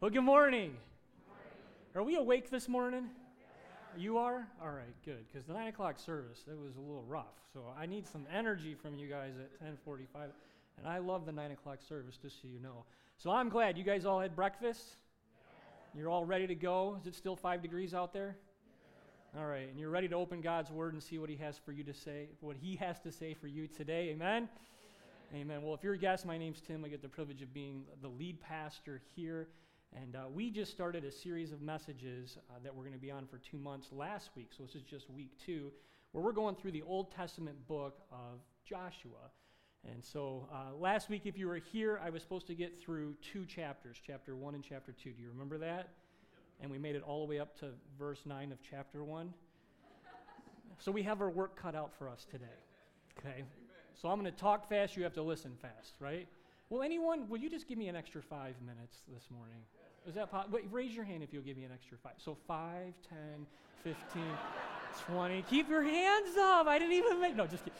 Well, good morning. Are we awake this morning? You are? All right, good. Because the 9 o'clock service, it was a little rough. So I need some energy from you guys at 1045. And I love the 9 o'clock service, just so you know. So I'm glad you guys all had breakfast. You're all ready to go. Is it still 5 degrees out there? All right, and you're ready to open God's word and see what he has for you to say, what he has to say for you today. Amen? Amen. Well, if you're a guest, my name's Tim. I get the privilege of being the lead pastor here and uh, we just started a series of messages uh, that we're going to be on for two months last week. So this is just week two, where we're going through the Old Testament book of Joshua. And so uh, last week, if you were here, I was supposed to get through two chapters, chapter one and chapter two. Do you remember that? And we made it all the way up to verse nine of chapter one. so we have our work cut out for us today. Okay? So I'm going to talk fast, you have to listen fast, right? Well, anyone, will you just give me an extra five minutes this morning? Is that possible? Raise your hand if you'll give me an extra five. So 5, 10, 15, 20. Keep your hands up. I didn't even make, no, just kidding.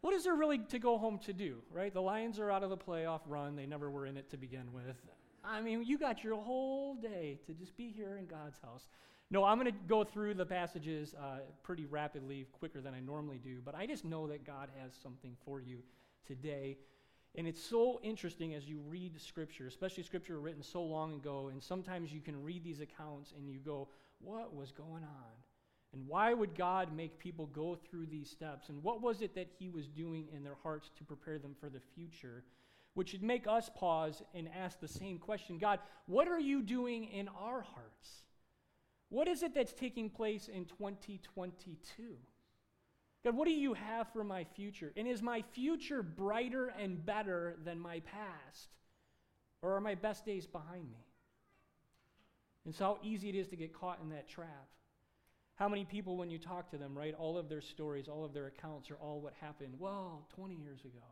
What is there really to go home to do, right? The Lions are out of the playoff run. They never were in it to begin with. I mean, you got your whole day to just be here in God's house. No, I'm going to go through the passages uh, pretty rapidly, quicker than I normally do, but I just know that God has something for you today. And it's so interesting as you read scripture, especially scripture written so long ago, and sometimes you can read these accounts and you go, what was going on? And why would God make people go through these steps? And what was it that He was doing in their hearts to prepare them for the future? Which should make us pause and ask the same question God, what are you doing in our hearts? What is it that's taking place in 2022? God, what do you have for my future? And is my future brighter and better than my past? Or are my best days behind me? And so, how easy it is to get caught in that trap. How many people, when you talk to them, right, all of their stories, all of their accounts are all what happened, well, 20 years ago,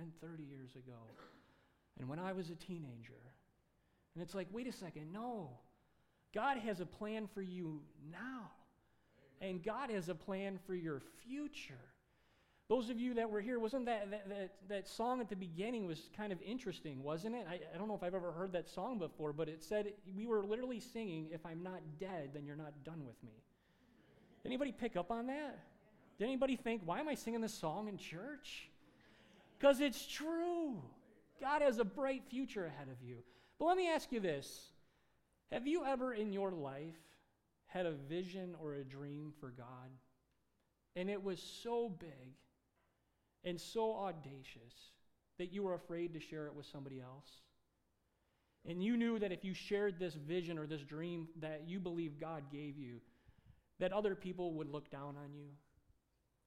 and 30 years ago, and when I was a teenager. And it's like, wait a second, no. God has a plan for you now. And God has a plan for your future. Those of you that were here, wasn't that, that, that, that song at the beginning was kind of interesting, wasn't it? I, I don't know if I've ever heard that song before, but it said, we were literally singing, if I'm not dead, then you're not done with me. Did anybody pick up on that? Did anybody think, why am I singing this song in church? Because it's true. God has a bright future ahead of you. But let me ask you this Have you ever in your life had a vision or a dream for God, and it was so big and so audacious that you were afraid to share it with somebody else. And you knew that if you shared this vision or this dream that you believe God gave you, that other people would look down on you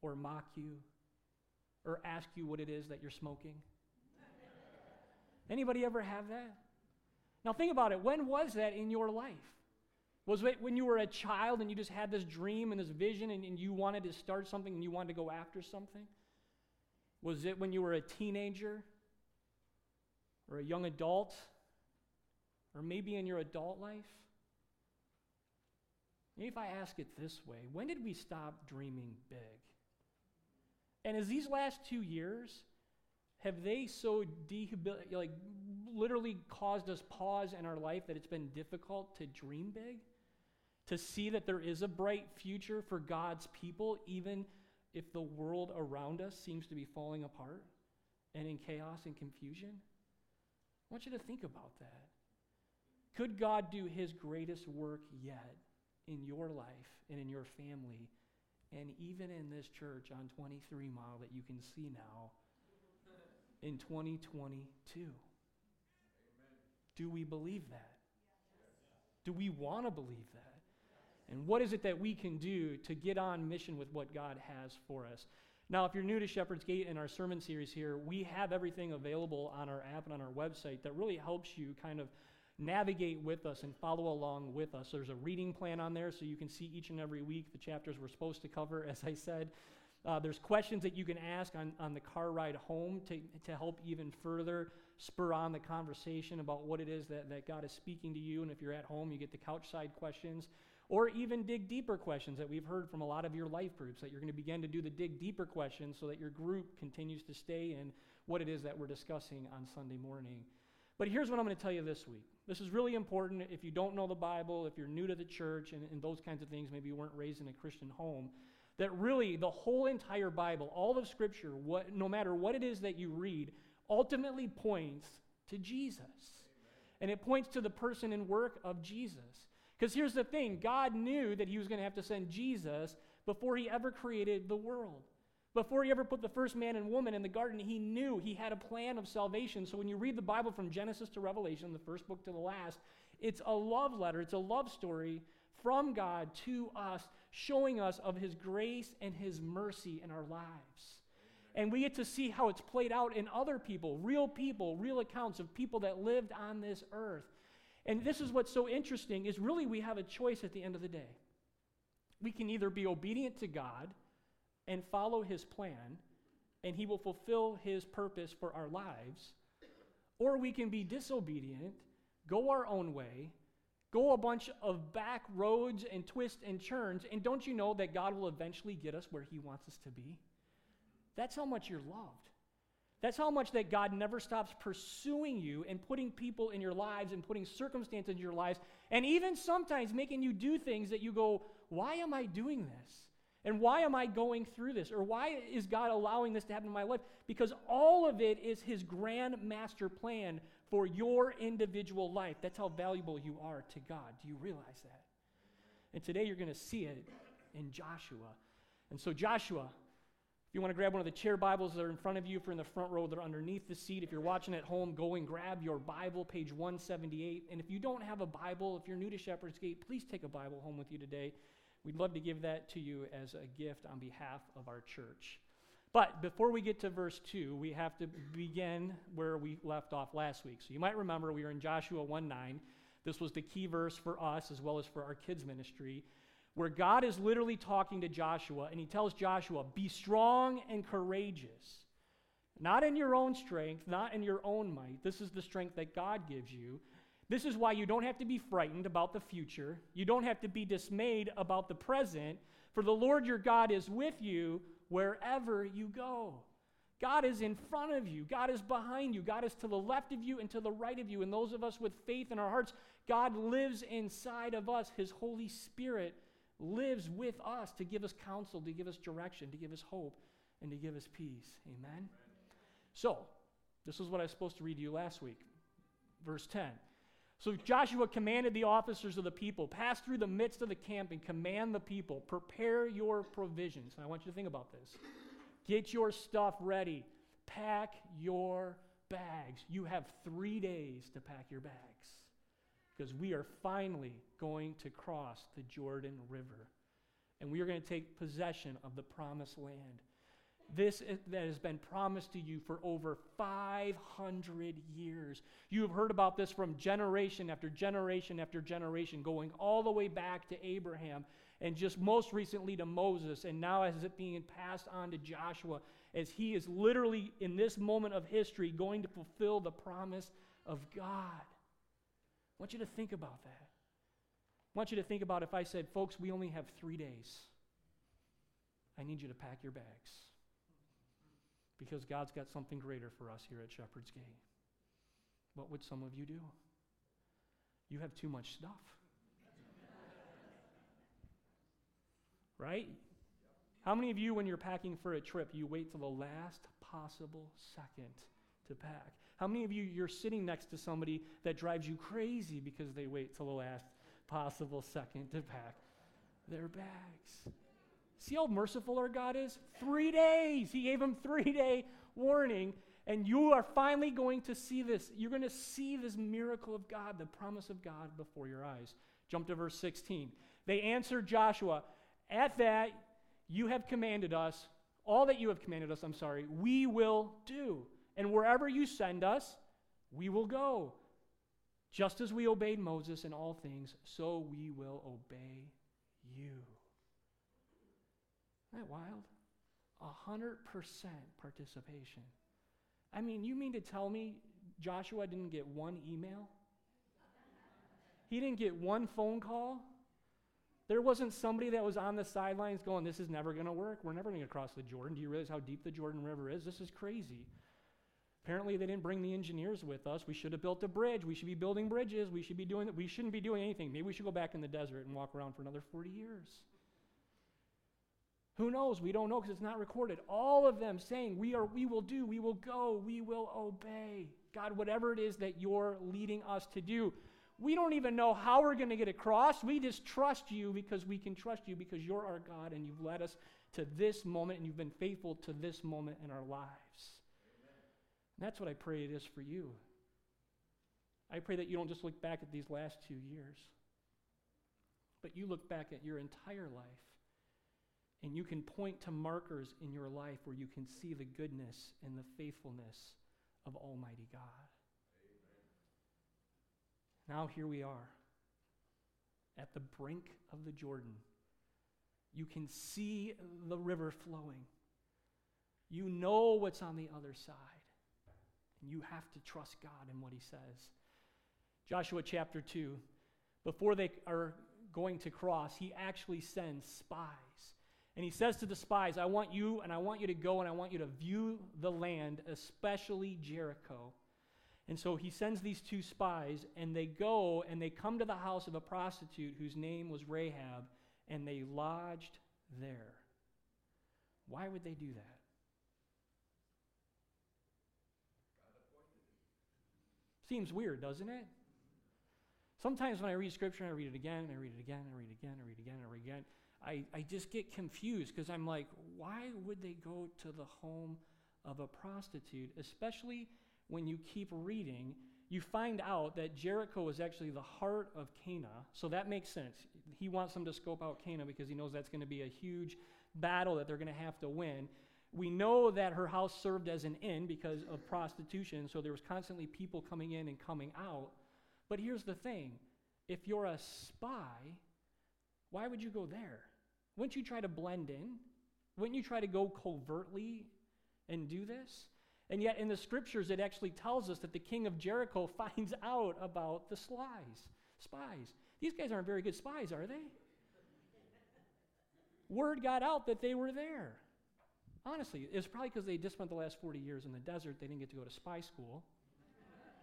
or mock you or ask you what it is that you're smoking. Anybody ever have that? Now think about it. When was that in your life? Was it when you were a child and you just had this dream and this vision and, and you wanted to start something and you wanted to go after something? Was it when you were a teenager or a young adult or maybe in your adult life? If I ask it this way, when did we stop dreaming big? And as these last two years, have they so dehabil- like literally caused us pause in our life that it's been difficult to dream big? To see that there is a bright future for God's people, even if the world around us seems to be falling apart and in chaos and confusion? I want you to think about that. Could God do his greatest work yet in your life and in your family and even in this church on 23 Mile that you can see now in 2022? Amen. Do we believe that? Do we want to believe that? And what is it that we can do to get on mission with what God has for us? Now, if you're new to Shepherd's Gate and our sermon series here, we have everything available on our app and on our website that really helps you kind of navigate with us and follow along with us. There's a reading plan on there so you can see each and every week the chapters we're supposed to cover, as I said. Uh, there's questions that you can ask on, on the car ride home to, to help even further spur on the conversation about what it is that, that God is speaking to you. And if you're at home, you get the couch side questions or even dig deeper questions that we've heard from a lot of your life groups that you're going to begin to do the dig deeper questions so that your group continues to stay in what it is that we're discussing on Sunday morning. But here's what I'm going to tell you this week. This is really important if you don't know the Bible, if you're new to the church and, and those kinds of things, maybe you weren't raised in a Christian home, that really the whole entire Bible, all of Scripture, what, no matter what it is that you read, ultimately points to Jesus. And it points to the person and work of Jesus. Because here's the thing God knew that he was going to have to send Jesus before he ever created the world. Before he ever put the first man and woman in the garden, he knew he had a plan of salvation. So when you read the Bible from Genesis to Revelation, the first book to the last, it's a love letter, it's a love story from God to us, showing us of his grace and his mercy in our lives. And we get to see how it's played out in other people, real people, real accounts of people that lived on this earth. And this is what's so interesting is really we have a choice at the end of the day. We can either be obedient to God and follow his plan, and he will fulfill his purpose for our lives, or we can be disobedient, go our own way, go a bunch of back roads and twists and turns, and don't you know that God will eventually get us where he wants us to be? That's how much you're loved. That's how much that God never stops pursuing you and putting people in your lives and putting circumstances in your lives, and even sometimes making you do things that you go, Why am I doing this? And why am I going through this? Or why is God allowing this to happen in my life? Because all of it is His grand master plan for your individual life. That's how valuable you are to God. Do you realize that? And today you're going to see it in Joshua. And so, Joshua, if you want to grab one of the chair Bibles that are in front of you, if you're in the front row, they're underneath the seat. If you're watching at home, go and grab your Bible, page 178. And if you don't have a Bible, if you're new to Shepherd's Gate, please take a Bible home with you today. We'd love to give that to you as a gift on behalf of our church. But before we get to verse 2, we have to begin where we left off last week. So you might remember we were in Joshua 1 9. This was the key verse for us as well as for our kids' ministry, where God is literally talking to Joshua, and he tells Joshua, Be strong and courageous. Not in your own strength, not in your own might. This is the strength that God gives you. This is why you don't have to be frightened about the future. You don't have to be dismayed about the present, for the Lord your God is with you wherever you go. God is in front of you. God is behind you. God is to the left of you and to the right of you. And those of us with faith in our hearts, God lives inside of us. His Holy Spirit lives with us to give us counsel, to give us direction, to give us hope, and to give us peace. Amen? So, this is what I was supposed to read to you last week. Verse 10. So Joshua commanded the officers of the people, pass through the midst of the camp and command the people, prepare your provisions. And I want you to think about this. Get your stuff ready. Pack your bags. You have three days to pack your bags because we are finally going to cross the Jordan River and we are going to take possession of the promised land. This that has been promised to you for over 500 years. You have heard about this from generation after generation after generation, going all the way back to Abraham and just most recently to Moses, and now as it being passed on to Joshua, as he is literally in this moment of history going to fulfill the promise of God. I want you to think about that. I want you to think about if I said, folks, we only have three days. I need you to pack your bags because God's got something greater for us here at Shepherd's Gate. What would some of you do? You have too much stuff. right? How many of you, when you're packing for a trip, you wait till the last possible second to pack? How many of you, you're sitting next to somebody that drives you crazy because they wait till the last possible second to pack their bags? See how merciful our God is? Three days. He gave him three day warning. And you are finally going to see this. You're going to see this miracle of God, the promise of God before your eyes. Jump to verse 16. They answered Joshua, At that you have commanded us, all that you have commanded us, I'm sorry, we will do. And wherever you send us, we will go. Just as we obeyed Moses in all things, so we will obey you. Isn't that wild? A hundred percent participation. I mean, you mean to tell me Joshua didn't get one email? He didn't get one phone call? There wasn't somebody that was on the sidelines going, This is never going to work. We're never going to cross the Jordan. Do you realize how deep the Jordan River is? This is crazy. Apparently, they didn't bring the engineers with us. We should have built a bridge. We should be building bridges. We should be doing. We shouldn't be doing anything. Maybe we should go back in the desert and walk around for another 40 years. Who knows? We don't know because it's not recorded. All of them saying, We are, we will do, we will go, we will obey. God, whatever it is that you're leading us to do. We don't even know how we're going to get across. We just trust you because we can trust you because you're our God and you've led us to this moment and you've been faithful to this moment in our lives. And that's what I pray it is for you. I pray that you don't just look back at these last two years, but you look back at your entire life and you can point to markers in your life where you can see the goodness and the faithfulness of Almighty God. Amen. Now, here we are at the brink of the Jordan. You can see the river flowing. You know what's on the other side. And you have to trust God in what He says. Joshua chapter 2, before they are going to cross, He actually sends spies and he says to the spies, I want you and I want you to go and I want you to view the land, especially Jericho. And so he sends these two spies, and they go and they come to the house of a prostitute whose name was Rahab, and they lodged there. Why would they do that? Seems weird, doesn't it? Sometimes when I read scripture, I read it again, and I read it again, I read it again, I read it again, I read it again. I, I just get confused because I'm like, why would they go to the home of a prostitute? Especially when you keep reading, you find out that Jericho is actually the heart of Canaan. So that makes sense. He wants them to scope out Canaan because he knows that's going to be a huge battle that they're going to have to win. We know that her house served as an inn because of prostitution, so there was constantly people coming in and coming out. But here's the thing if you're a spy, why would you go there? Wouldn't you try to blend in? Wouldn't you try to go covertly and do this? And yet, in the scriptures, it actually tells us that the king of Jericho finds out about the spies. Spies. These guys aren't very good spies, are they? Word got out that they were there. Honestly, it's probably because they just spent the last 40 years in the desert. They didn't get to go to spy school.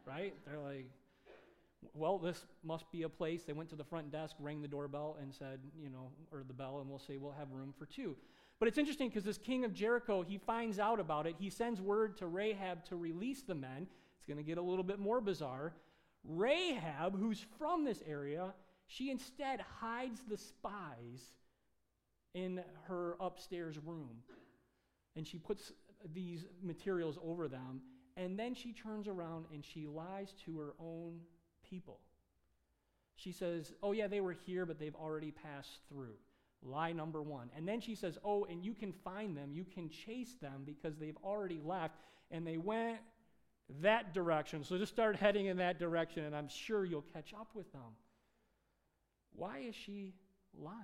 right? They're like, well, this must be a place. They went to the front desk, rang the doorbell, and said, you know, or the bell, and we'll say we'll have room for two. But it's interesting because this king of Jericho, he finds out about it. He sends word to Rahab to release the men. It's going to get a little bit more bizarre. Rahab, who's from this area, she instead hides the spies in her upstairs room. And she puts these materials over them. And then she turns around and she lies to her own people. She says, Oh, yeah, they were here, but they've already passed through. Lie number one. And then she says, Oh, and you can find them, you can chase them because they've already left, and they went that direction. So just start heading in that direction, and I'm sure you'll catch up with them. Why is she lying?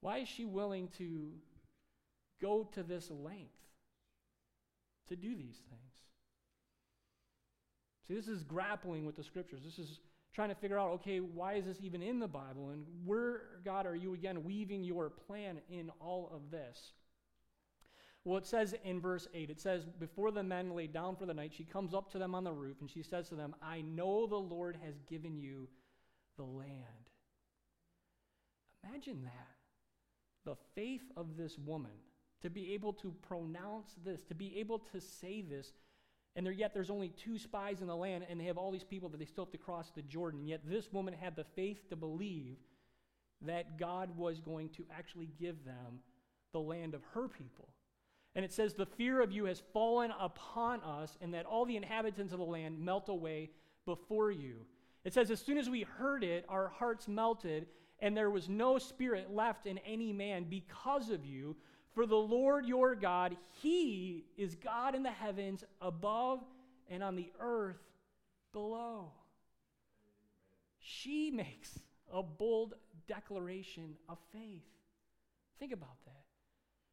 Why is she willing to go to this length to do these things? See, this is grappling with the scriptures. This is trying to figure out, okay, why is this even in the Bible? And where, God, are you again weaving your plan in all of this? Well, it says in verse 8, it says, Before the men lay down for the night, she comes up to them on the roof and she says to them, I know the Lord has given you the land. Imagine that. The faith of this woman to be able to pronounce this, to be able to say this and there, yet there's only two spies in the land, and they have all these people that they still have to cross the Jordan. Yet this woman had the faith to believe that God was going to actually give them the land of her people. And it says, The fear of you has fallen upon us, and that all the inhabitants of the land melt away before you. It says, As soon as we heard it, our hearts melted, and there was no spirit left in any man because of you. For the Lord your God, He is God in the heavens above and on the earth below. She makes a bold declaration of faith. Think about that.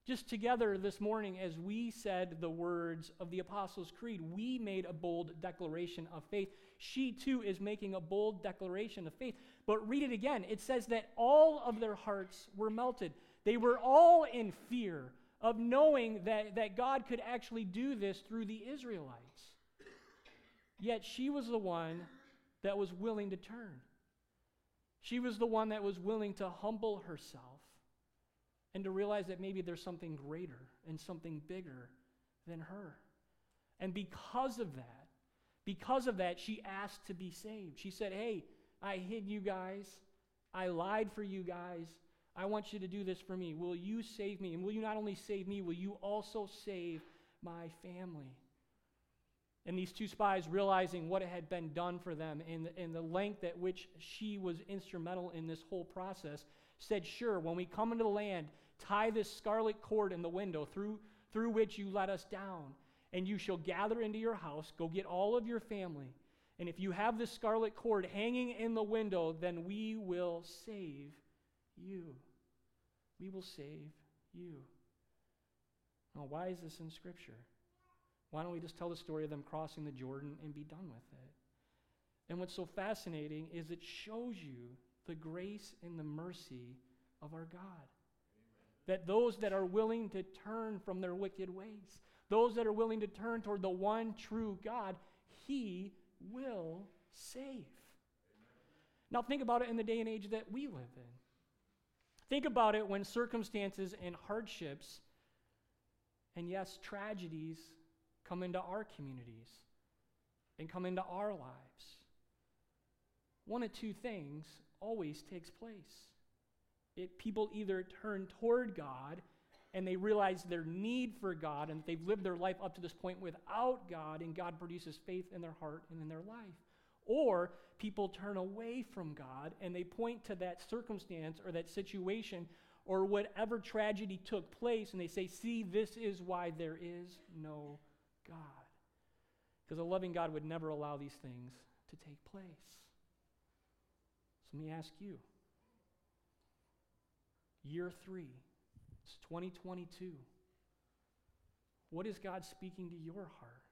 Just together this morning, as we said the words of the Apostles' Creed, we made a bold declaration of faith. She too is making a bold declaration of faith. But read it again. It says that all of their hearts were melted. They were all in fear of knowing that, that God could actually do this through the Israelites. Yet she was the one that was willing to turn. She was the one that was willing to humble herself and to realize that maybe there's something greater and something bigger than her. And because of that, because of that, she asked to be saved. She said, Hey, I hid you guys. I lied for you guys. I want you to do this for me. Will you save me? And will you not only save me, will you also save my family? And these two spies, realizing what had been done for them and, and the length at which she was instrumental in this whole process, said, Sure, when we come into the land, tie this scarlet cord in the window through, through which you let us down, and you shall gather into your house, go get all of your family. And if you have this scarlet cord hanging in the window, then we will save you. We will save you. Now, why is this in Scripture? Why don't we just tell the story of them crossing the Jordan and be done with it? And what's so fascinating is it shows you the grace and the mercy of our God. Amen. That those that are willing to turn from their wicked ways, those that are willing to turn toward the one true God, He will save. Amen. Now, think about it in the day and age that we live in. Think about it when circumstances and hardships, and yes, tragedies come into our communities and come into our lives. One of two things always takes place. It, people either turn toward God and they realize their need for God and they've lived their life up to this point without God, and God produces faith in their heart and in their life. Or people turn away from God and they point to that circumstance or that situation or whatever tragedy took place and they say, See, this is why there is no God. Because a loving God would never allow these things to take place. So let me ask you year three, it's 2022. What is God speaking to your heart?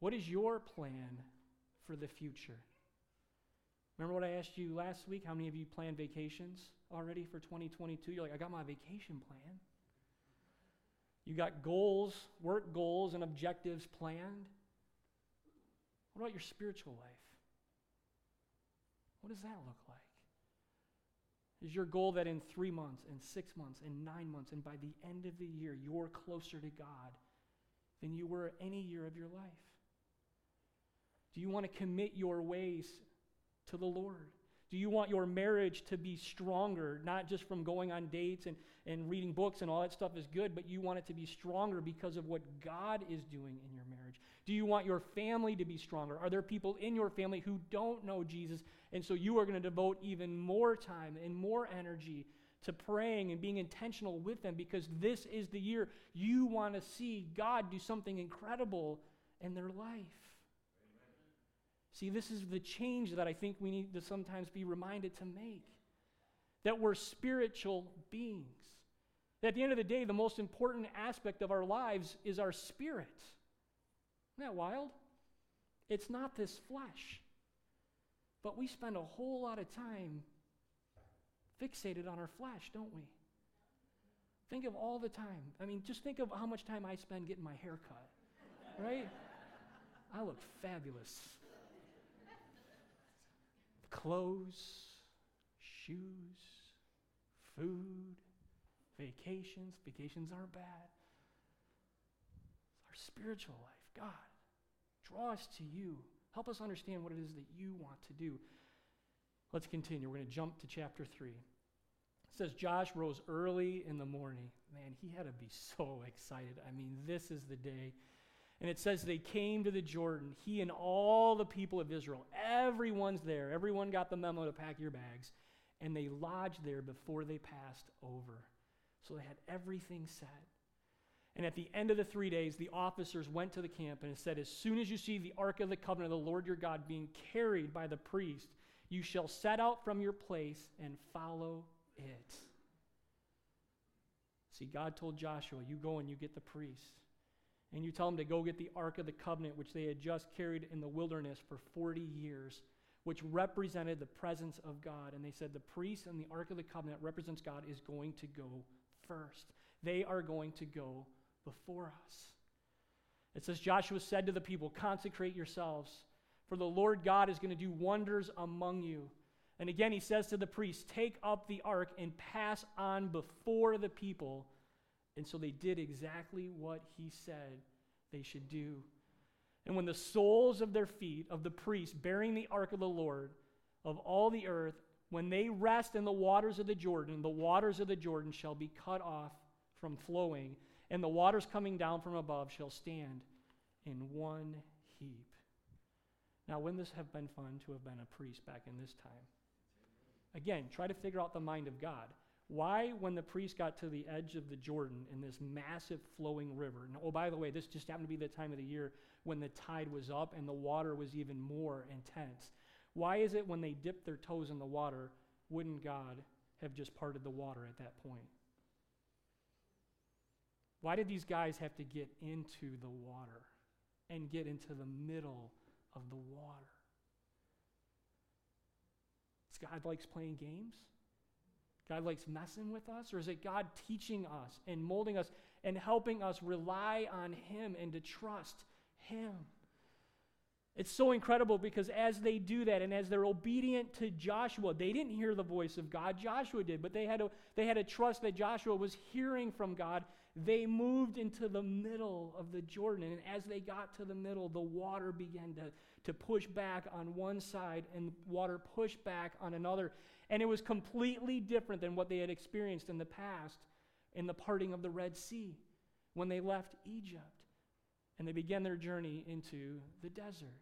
What is your plan for the future? Remember what I asked you last week? How many of you plan vacations already for 2022? You're like, I got my vacation plan. You got goals, work goals, and objectives planned. What about your spiritual life? What does that look like? Is your goal that in three months, and six months, and nine months, and by the end of the year, you're closer to God than you were any year of your life? Do you want to commit your ways to the Lord? Do you want your marriage to be stronger, not just from going on dates and, and reading books and all that stuff is good, but you want it to be stronger because of what God is doing in your marriage? Do you want your family to be stronger? Are there people in your family who don't know Jesus? And so you are going to devote even more time and more energy to praying and being intentional with them because this is the year you want to see God do something incredible in their life. See, this is the change that I think we need to sometimes be reminded to make that we're spiritual beings. At the end of the day, the most important aspect of our lives is our spirit. Isn't that wild? It's not this flesh. But we spend a whole lot of time fixated on our flesh, don't we? Think of all the time. I mean, just think of how much time I spend getting my hair cut, right? I look fabulous clothes, shoes, food, vacations. Vacations aren't bad. It's our spiritual life. God, draw us to you. Help us understand what it is that you want to do. Let's continue. We're going to jump to chapter 3. It says, Josh rose early in the morning. Man, he had to be so excited. I mean, this is the day and it says they came to the Jordan, he and all the people of Israel. Everyone's there. Everyone got the memo to pack your bags. And they lodged there before they passed over. So they had everything set. And at the end of the three days, the officers went to the camp and said, As soon as you see the ark of the covenant of the Lord your God being carried by the priest, you shall set out from your place and follow it. See, God told Joshua, You go and you get the priest and you tell them to go get the Ark of the Covenant, which they had just carried in the wilderness for 40 years, which represented the presence of God. And they said, The priest and the Ark of the Covenant represents God is going to go first. They are going to go before us. It says, Joshua said to the people, Consecrate yourselves, for the Lord God is going to do wonders among you. And again, he says to the priests, Take up the ark and pass on before the people. And so they did exactly what he said they should do. And when the soles of their feet, of the priests bearing the ark of the Lord, of all the earth, when they rest in the waters of the Jordan, the waters of the Jordan shall be cut off from flowing, and the waters coming down from above shall stand in one heap. Now, wouldn't this have been fun to have been a priest back in this time? Again, try to figure out the mind of God. Why, when the priest got to the edge of the Jordan in this massive flowing river, and oh, by the way, this just happened to be the time of the year when the tide was up and the water was even more intense. Why is it when they dipped their toes in the water, wouldn't God have just parted the water at that point? Why did these guys have to get into the water and get into the middle of the water? Is God likes playing games? God likes messing with us? Or is it God teaching us and molding us and helping us rely on Him and to trust Him? It's so incredible because as they do that and as they're obedient to Joshua, they didn't hear the voice of God. Joshua did, but they had to, they had to trust that Joshua was hearing from God. They moved into the middle of the Jordan. And as they got to the middle, the water began to, to push back on one side and water pushed back on another. And it was completely different than what they had experienced in the past in the parting of the Red Sea when they left Egypt and they began their journey into the desert.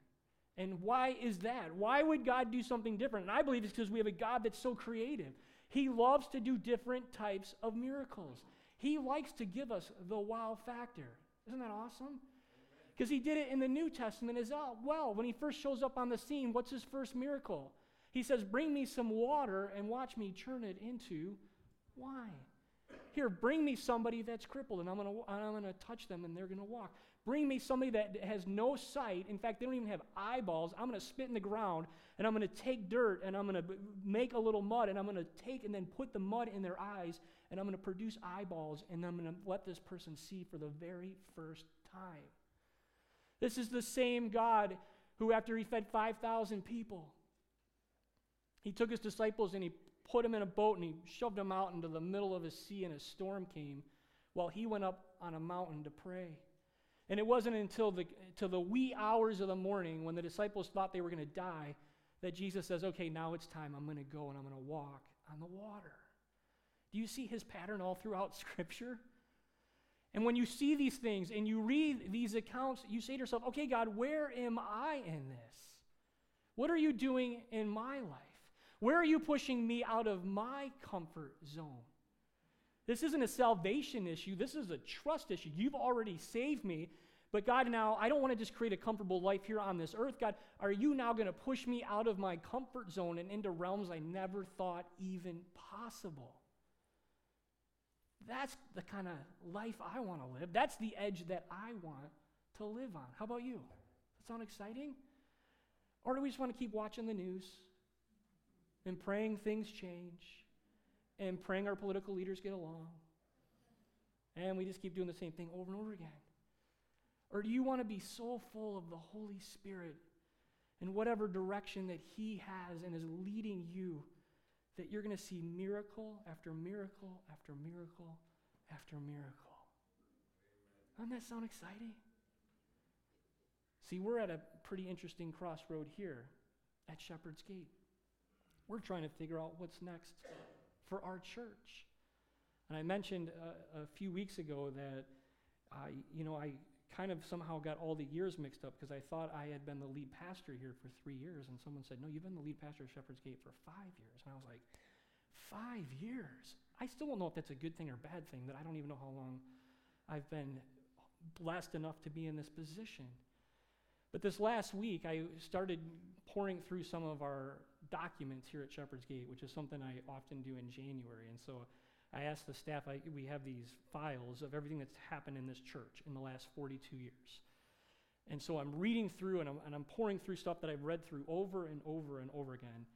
And why is that? Why would God do something different? And I believe it's because we have a God that's so creative. He loves to do different types of miracles. He likes to give us the wow factor. Isn't that awesome? Because he did it in the New Testament as well. When he first shows up on the scene, what's his first miracle? He says, Bring me some water and watch me turn it into wine. Here, bring me somebody that's crippled, and I'm going to I'm going to touch them, and they're going to walk. Bring me somebody that has no sight. In fact, they don't even have eyeballs. I'm going to spit in the ground and I'm going to take dirt and I'm going to make a little mud and I'm going to take and then put the mud in their eyes and I'm going to produce eyeballs and I'm going to let this person see for the very first time. This is the same God who, after he fed 5,000 people, he took his disciples and he put them in a boat and he shoved them out into the middle of a sea and a storm came while he went up on a mountain to pray. And it wasn't until the, until the wee hours of the morning when the disciples thought they were going to die that Jesus says, Okay, now it's time. I'm going to go and I'm going to walk on the water. Do you see his pattern all throughout Scripture? And when you see these things and you read these accounts, you say to yourself, Okay, God, where am I in this? What are you doing in my life? Where are you pushing me out of my comfort zone? This isn't a salvation issue. This is a trust issue. You've already saved me. But God, now I don't want to just create a comfortable life here on this earth. God, are you now going to push me out of my comfort zone and into realms I never thought even possible? That's the kind of life I want to live. That's the edge that I want to live on. How about you? That sound exciting? Or do we just want to keep watching the news and praying things change? and praying our political leaders get along. And we just keep doing the same thing over and over again? Or do you want to be so full of the Holy Spirit in whatever direction that He has and is leading you that you're going to see miracle after miracle after miracle after miracle? Doesn't that sound exciting? See, we're at a pretty interesting crossroad here at Shepherd's Gate. We're trying to figure out what's next for our church. And I mentioned uh, a few weeks ago that I, you know, I kind of somehow got all the years mixed up because I thought I had been the lead pastor here for three years, and someone said, "No, you've been the lead pastor of Shepherd's Gate for five years." And I was like, five years? I still don't know if that's a good thing or bad thing. That I don't even know how long I've been blessed enough to be in this position. But this last week, I started pouring through some of our documents here at Shepherd's Gate, which is something I often do in January. And so I asked the staff, I, we have these files of everything that's happened in this church in the last 42 years. And so I'm reading through and I'm, and I'm pouring through stuff that I've read through over and over and over again.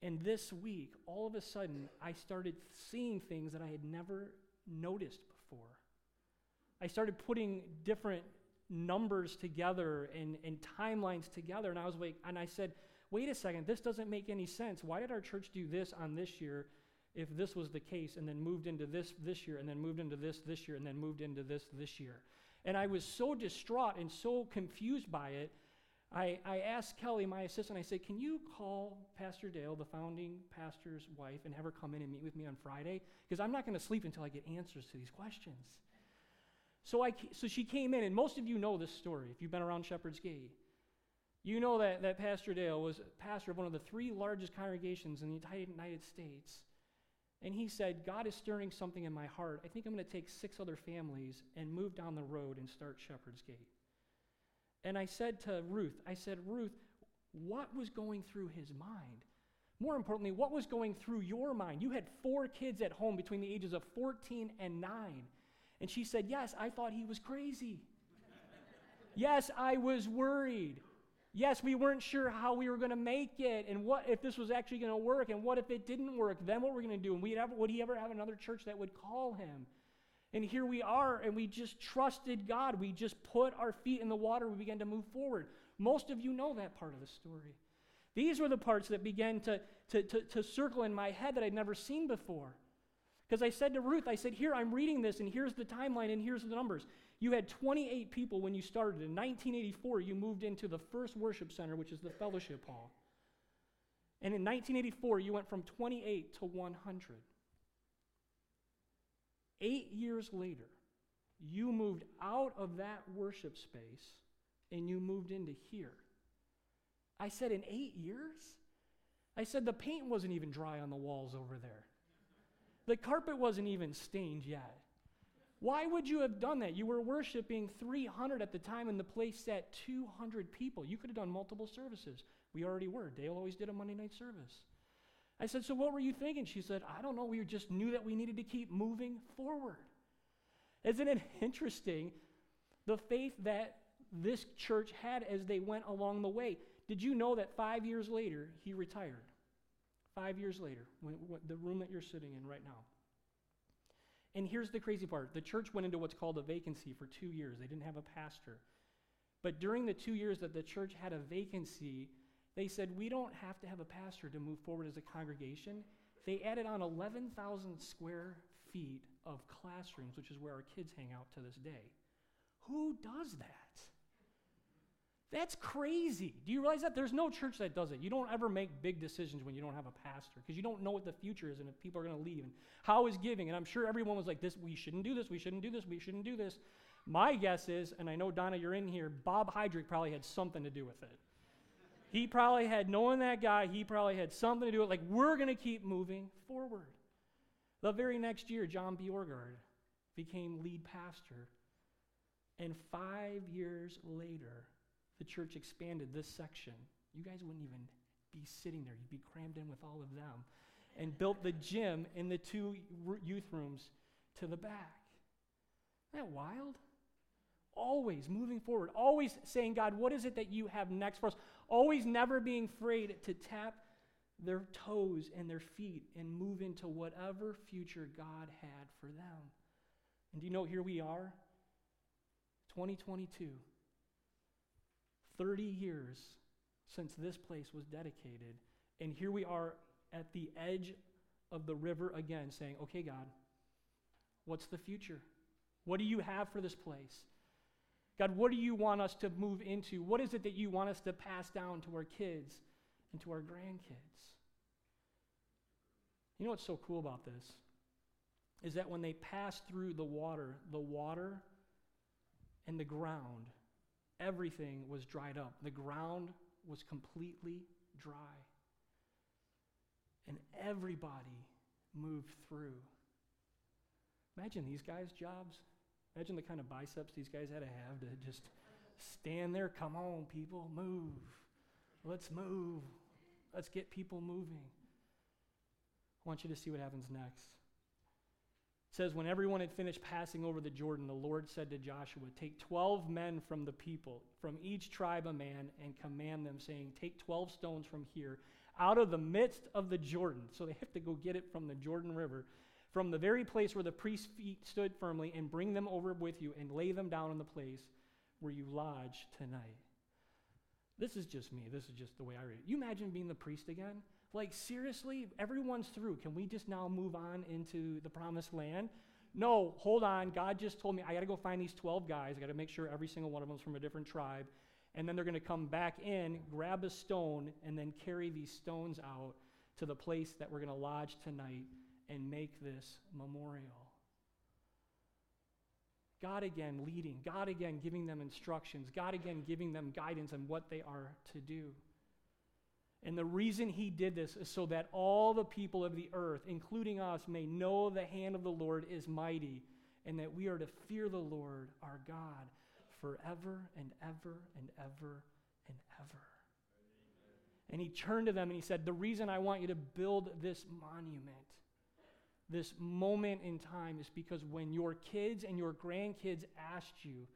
And this week, all of a sudden, I started seeing things that I had never noticed before. I started putting different numbers together and, and timelines together, and I was like, and I said, wait a second, this doesn't make any sense. Why did our church do this on this year if this was the case, and then moved into this this year, and then moved into this this year, and then moved into this this year? And I was so distraught and so confused by it. I, I asked Kelly, my assistant, I said, Can you call Pastor Dale, the founding pastor's wife, and have her come in and meet with me on Friday? Because I'm not going to sleep until I get answers to these questions. So, I, so she came in, and most of you know this story if you've been around Shepherd's Gate. You know that, that Pastor Dale was pastor of one of the three largest congregations in the United States. And he said, God is stirring something in my heart. I think I'm going to take six other families and move down the road and start Shepherd's Gate. And I said to Ruth, I said, Ruth, what was going through his mind? More importantly, what was going through your mind? You had four kids at home between the ages of 14 and 9. And she said, Yes, I thought he was crazy. yes, I was worried. Yes, we weren't sure how we were going to make it and what if this was actually going to work and what if it didn't work. Then what were we're going to do? And we'd ever, would he ever have another church that would call him? And here we are, and we just trusted God. We just put our feet in the water. We began to move forward. Most of you know that part of the story. These were the parts that began to, to, to, to circle in my head that I'd never seen before. Because I said to Ruth, I said, Here, I'm reading this, and here's the timeline, and here's the numbers. You had 28 people when you started. In 1984, you moved into the first worship center, which is the fellowship hall. And in 1984, you went from 28 to 100. Eight years later, you moved out of that worship space and you moved into here. I said, In eight years? I said, The paint wasn't even dry on the walls over there. The carpet wasn't even stained yet. Why would you have done that? You were worshiping 300 at the time, and the place sat 200 people. You could have done multiple services. We already were. Dale always did a Monday night service. I said, So what were you thinking? She said, I don't know. We just knew that we needed to keep moving forward. Isn't it interesting the faith that this church had as they went along the way? Did you know that five years later, he retired? Five years later, when, when, the room that you're sitting in right now. And here's the crazy part the church went into what's called a vacancy for two years. They didn't have a pastor. But during the two years that the church had a vacancy, they said, We don't have to have a pastor to move forward as a congregation. They added on 11,000 square feet of classrooms, which is where our kids hang out to this day. Who does that? That's crazy. Do you realize that? There's no church that does it. You don't ever make big decisions when you don't have a pastor because you don't know what the future is and if people are going to leave and how is giving. And I'm sure everyone was like, this, we shouldn't do this, we shouldn't do this, we shouldn't do this. My guess is, and I know Donna, you're in here, Bob Heidrich probably had something to do with it. He probably had, knowing that guy, he probably had something to do with it. like, we're going to keep moving forward. The very next year, John Bjorgard became lead pastor. And five years later, the church expanded this section, you guys wouldn't even be sitting there. You'd be crammed in with all of them. And built the gym and the two youth rooms to the back. Isn't that wild? Always moving forward, always saying, God, what is it that you have next for us? Always never being afraid to tap their toes and their feet and move into whatever future God had for them. And do you know, here we are, 2022. 30 years since this place was dedicated. And here we are at the edge of the river again, saying, Okay, God, what's the future? What do you have for this place? God, what do you want us to move into? What is it that you want us to pass down to our kids and to our grandkids? You know what's so cool about this? Is that when they passed through the water, the water and the ground everything was dried up. The ground was completely dry. And everybody moved through. Imagine these guys' jobs. Imagine the kind of biceps these guys had to have to just stand there. Come on, people, move. Let's move. Let's get people moving. I want you to see what happens next says, When everyone had finished passing over the Jordan, the Lord said to Joshua, Take 12 men from the people, from each tribe a man, and command them, saying, Take 12 stones from here, out of the midst of the Jordan. So they have to go get it from the Jordan River. from the very place where the priest's feet stood firmly and bring them over with you and lay them down in the place where you lodge tonight. This is just me. This is just the way I read it. You imagine being the priest again? Like, seriously, everyone's through. Can we just now move on into the promised land? No, hold on. God just told me I got to go find these 12 guys. I got to make sure every single one of them is from a different tribe. And then they're going to come back in, grab a stone, and then carry these stones out to the place that we're going to lodge tonight and make this memorial. God again leading, God again giving them instructions, God again giving them guidance on what they are to do. And the reason he did this is so that all the people of the earth, including us, may know the hand of the Lord is mighty and that we are to fear the Lord our God forever and ever and ever and ever. And he turned to them and he said, The reason I want you to build this monument this moment in time is because when your kids and your grandkids asked you,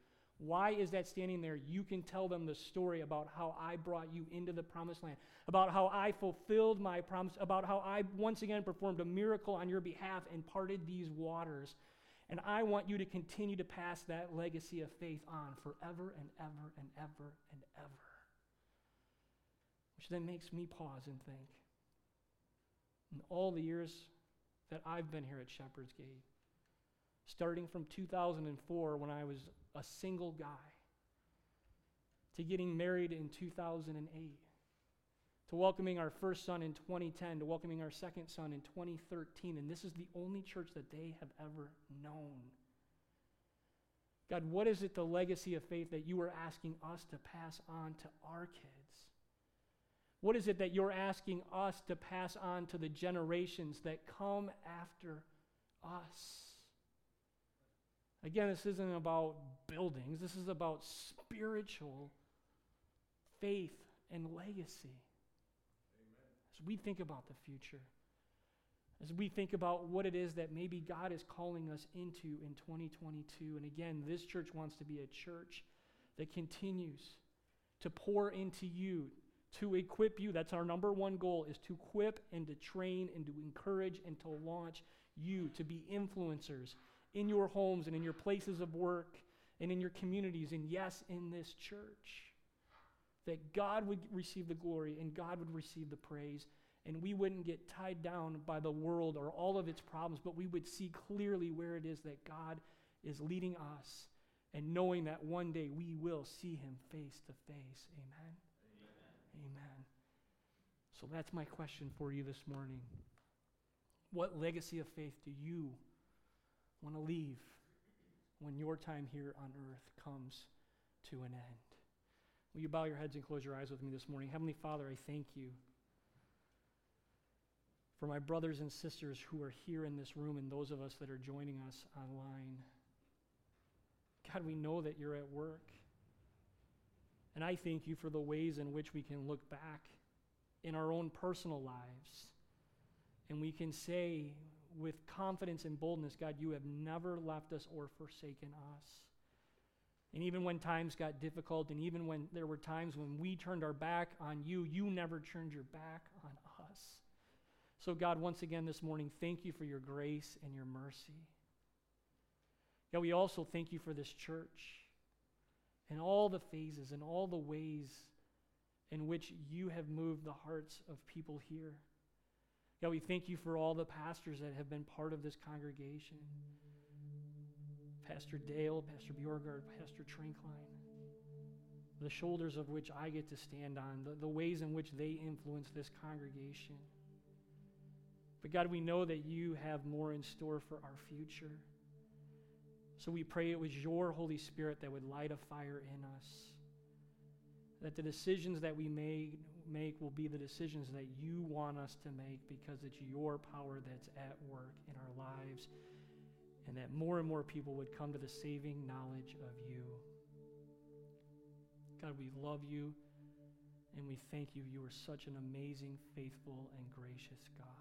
why is that standing there? You can tell them the story about how I brought you into the promised land, about how I fulfilled my promise, about how I once again performed a miracle on your behalf and parted these waters. And I want you to continue to pass that legacy of faith on forever and ever and ever and ever. Which then makes me pause and think. In all the years that I've been here at Shepherd's Gate. Starting from 2004, when I was a single guy, to getting married in 2008, to welcoming our first son in 2010, to welcoming our second son in 2013. And this is the only church that they have ever known. God, what is it, the legacy of faith that you are asking us to pass on to our kids? What is it that you're asking us to pass on to the generations that come after us? Again, this isn't about buildings, this is about spiritual faith and legacy. Amen. As we think about the future, as we think about what it is that maybe God is calling us into in 2022. And again, this church wants to be a church that continues to pour into you to equip you. That's our number one goal is to equip and to train and to encourage and to launch you to be influencers in your homes and in your places of work and in your communities and yes, in this church. That God would receive the glory and God would receive the praise and we wouldn't get tied down by the world or all of its problems, but we would see clearly where it is that God is leading us and knowing that one day we will see him face to face. Amen. Amen. So that's my question for you this morning. What legacy of faith do you want to leave when your time here on earth comes to an end? Will you bow your heads and close your eyes with me this morning? Heavenly Father, I thank you for my brothers and sisters who are here in this room and those of us that are joining us online. God, we know that you're at work. And I thank you for the ways in which we can look back in our own personal lives and we can say with confidence and boldness, God, you have never left us or forsaken us. And even when times got difficult, and even when there were times when we turned our back on you, you never turned your back on us. So, God, once again this morning, thank you for your grace and your mercy. God, we also thank you for this church and all the phases and all the ways in which you have moved the hearts of people here. God, we thank you for all the pastors that have been part of this congregation Pastor Dale, Pastor Bjorgard, Pastor Trinkline, the shoulders of which I get to stand on, the, the ways in which they influence this congregation. But God, we know that you have more in store for our future. So we pray it was your Holy Spirit that would light a fire in us. That the decisions that we may make will be the decisions that you want us to make because it's your power that's at work in our lives. And that more and more people would come to the saving knowledge of you. God, we love you and we thank you. You are such an amazing, faithful, and gracious God.